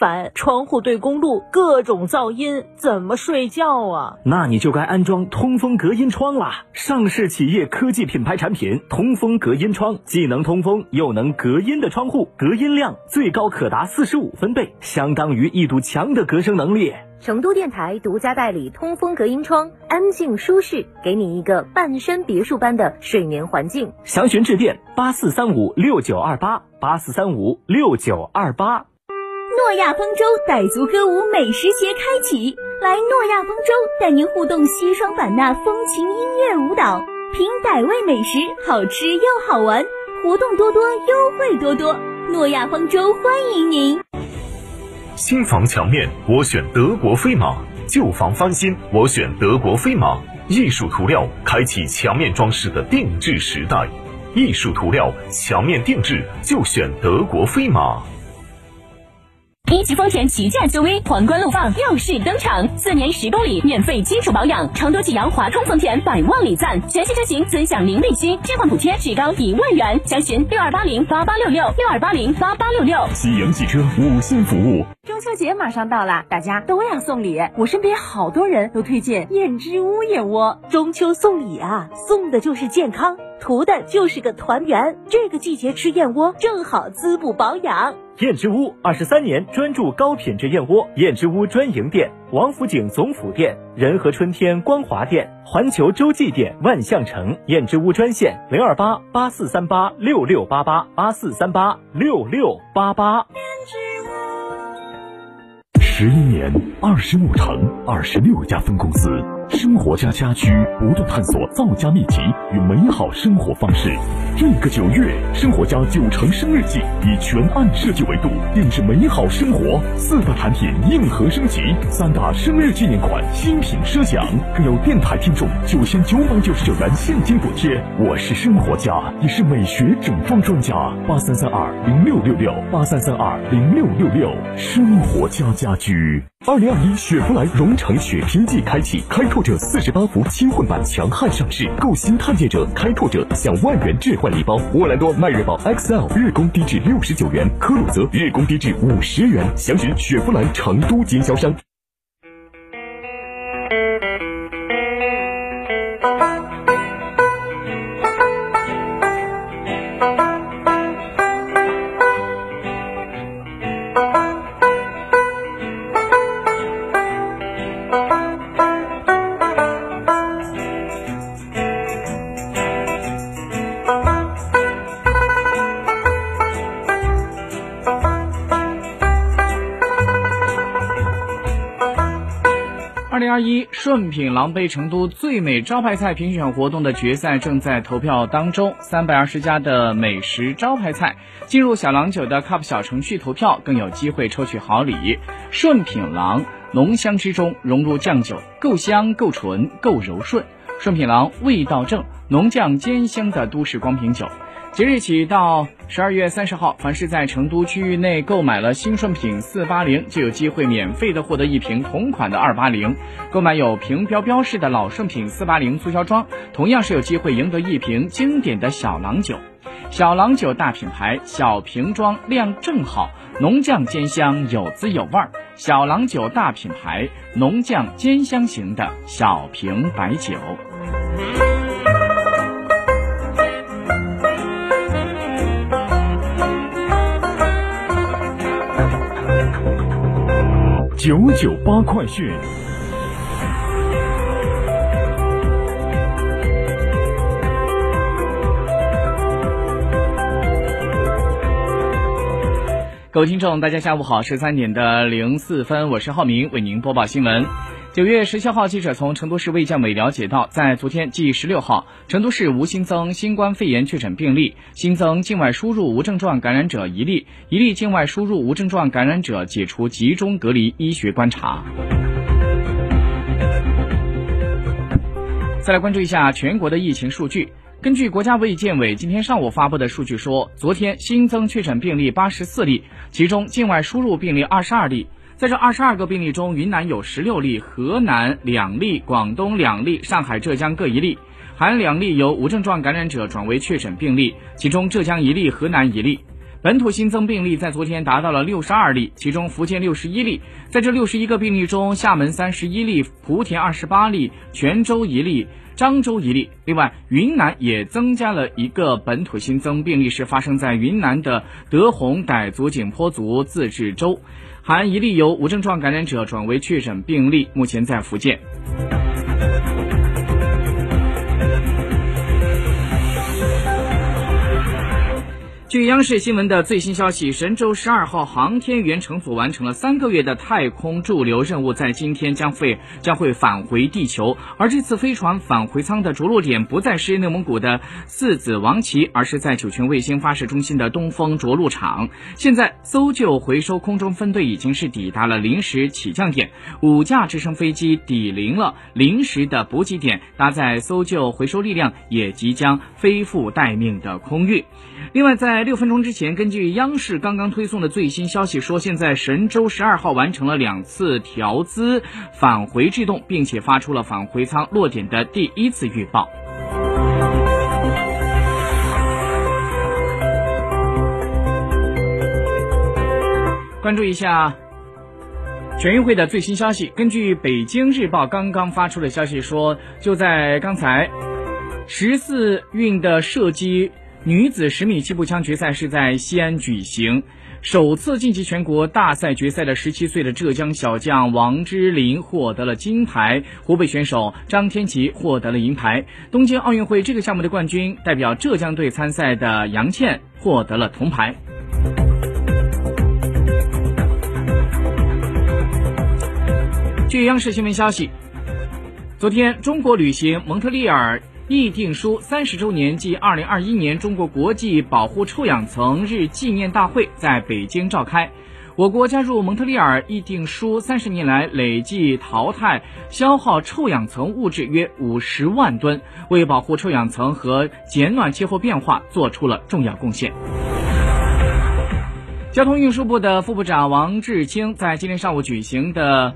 真烦！窗户对公路，各种噪音，怎么睡觉啊？那你就该安装通风隔音窗啦！上市企业科技品牌产品，通风隔音窗，既能通风又能隔音的窗户，隔音量最高可达四十五分贝，相当于一堵墙的隔声能力。成都电台独家代理通风隔音窗，安静舒适，给你一个半山别墅般的睡眠环境。详询致电八四三五六九二八八四三五六九二八。诺亚方舟傣族歌舞美食节开启，来诺亚方舟带您互动西双版纳风情音乐舞蹈，品傣味美食，好吃又好玩，活动多多，优惠多多。诺亚方舟欢迎您。新房墙面我选德国飞马，旧房翻新我选德国飞马。艺术涂料开启墙面装饰的定制时代，艺术涂料墙面定制就选德国飞马。一级丰田旗舰 SUV 皇冠陆放耀世登场，四年十公里免费基础保养，成都济阳华通丰田百万礼赞，全系车型尊享零利息，置换补贴最高一万元，详询六二八零八八六六六二八零八八六六。济阳汽车五星服务。中秋节马上到了，大家都要送礼，我身边好多人都推荐燕之屋燕窝。中秋送礼啊，送的就是健康，图的就是个团圆。这个季节吃燕窝正好滋补保养。燕之屋二十三年专注高品质燕窝，燕之屋专营店：王府井总府店、仁和春天光华店、环球洲际店、万象城。燕之屋专线：零二八八四三八六六八八八四三八六六八八。十一年，二十五城，二十六家分公司。生活家家居不断探索造家秘籍与美好生活方式。这个九月，生活家九成生日季以全案设计维度定制美好生活，四大产品硬核升级，三大生日纪念款新品奢享，更有电台听众九千九百九十九元现金补贴。我是生活家，也是美学整装专家。八三三二零六六六八三三二零六六六，生活家家居。二零二一雪佛兰荣城雪拼季开启，开拓者四十八伏轻混版强悍上市，购新探界者、开拓者享万元置换礼包。沃兰多迈锐宝 XL 日供低至六十九元，科鲁泽日供低至五十元，详询雪佛兰成都经销商。零二一顺品郎杯成都最美招牌菜评选活动的决赛正在投票当中，三百二十家的美食招牌菜进入小郎酒的 Cup 小程序投票，更有机会抽取好礼。顺品郎浓香之中融入酱酒，够香够纯够柔顺。顺品郎味道正，浓酱兼香的都市光瓶酒。即日起到十二月三十号，凡是在成都区域内购买了新顺品四八零，就有机会免费的获得一瓶同款的二八零。购买有瓶标标识的老顺品四八零促销装，同样是有机会赢得一瓶经典的小郎酒。小郎酒大品牌，小瓶装量正好，浓酱兼香有滋有味儿。小郎酒大品牌，浓酱兼香型的小瓶白酒。九九八快讯。各位听众，大家下午好，十三点的零四分，我是浩明，为您播报新闻。九月十七号，记者从成都市卫健委了解到，在昨天即十六号，成都市无新增新冠肺炎确诊病例，新增境外输入无症状感染者一例，一例境外输入无症状感染者解除集中隔离医学观察。再来关注一下全国的疫情数据。根据国家卫健委今天上午发布的数据说，昨天新增确诊病例八十四例，其中境外输入病例二十二例。在这二十二个病例中，云南有十六例，河南两例，广东两例，上海、浙江各一例，含两例由无症状感染者转为确诊病例，其中浙江一例，河南一例。本土新增病例在昨天达到了六十二例，其中福建六十一例，在这六十一个病例中，厦门三十一例，莆田二十八例，泉州一例，漳州一例。另外，云南也增加了一个本土新增病例，是发生在云南的德宏傣族景颇族自治州。含一例由无症状感染者转为确诊病例，目前在福建。据央视新闻的最新消息，神舟十二号航天员乘组完成了三个月的太空驻留任务，在今天将会将会返回地球。而这次飞船返回舱的着陆点不再是内蒙古的四子王旗，而是在酒泉卫星发射中心的东风着陆场。现在，搜救回收空中分队已经是抵达了临时起降点，五架直升飞机抵临了临时的补给点，搭载搜救回收力量也即将飞赴待命的空域。另外，在六分钟之前，根据央视刚刚推送的最新消息说，现在神舟十二号完成了两次调姿返回制动，并且发出了返回舱落点的第一次预报。关注一下全运会的最新消息，根据北京日报刚刚发出的消息说，就在刚才，十四运的射击。女子十米气步枪决赛是在西安举行，首次晋级全国大赛决赛的十七岁的浙江小将王之琳获得了金牌，湖北选手张天琪获得了银牌。东京奥运会这个项目的冠军代表浙江队参赛的杨倩获得了铜牌。据央视新闻消息，昨天中国旅行蒙特利尔。议定书三十周年暨二零二一年中国国际保护臭氧层日纪念大会在北京召开。我国加入蒙特利尔议定书三十年来，累计淘汰消耗臭氧层物质约五十万吨，为保护臭氧层和减暖气候变化做出了重要贡献。交通运输部的副部长王志清在今天上午举行的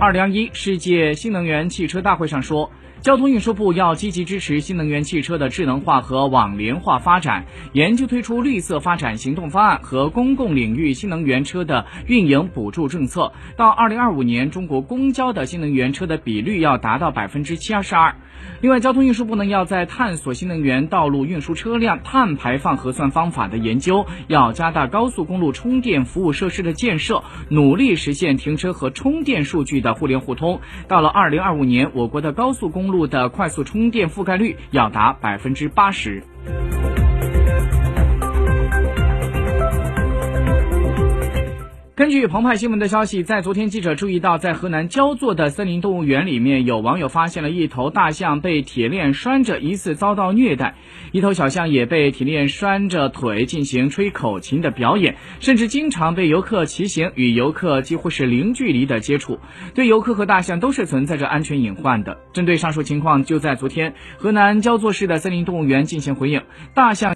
二零二一世界新能源汽车大会上说。交通运输部要积极支持新能源汽车的智能化和网联化发展，研究推出绿色发展行动方案和公共领域新能源车的运营补助政策。到二零二五年，中国公交的新能源车的比率要达到百分之七十二。另外，交通运输部呢要在探索新能源道路运输车辆碳排放核算方法的研究，要加大高速公路充电服务设施的建设，努力实现停车和充电数据的互联互通。到了二零二五年，我国的高速公路路的快速充电覆盖率要达百分之八十。根据澎湃新闻的消息，在昨天，记者注意到，在河南焦作的森林动物园里面，有网友发现了一头大象被铁链拴着，疑似遭到虐待；一头小象也被铁链拴着腿进行吹口琴的表演，甚至经常被游客骑行，与游客几乎是零距离的接触，对游客和大象都是存在着安全隐患的。针对上述情况，就在昨天，河南焦作市的森林动物园进行回应，大象。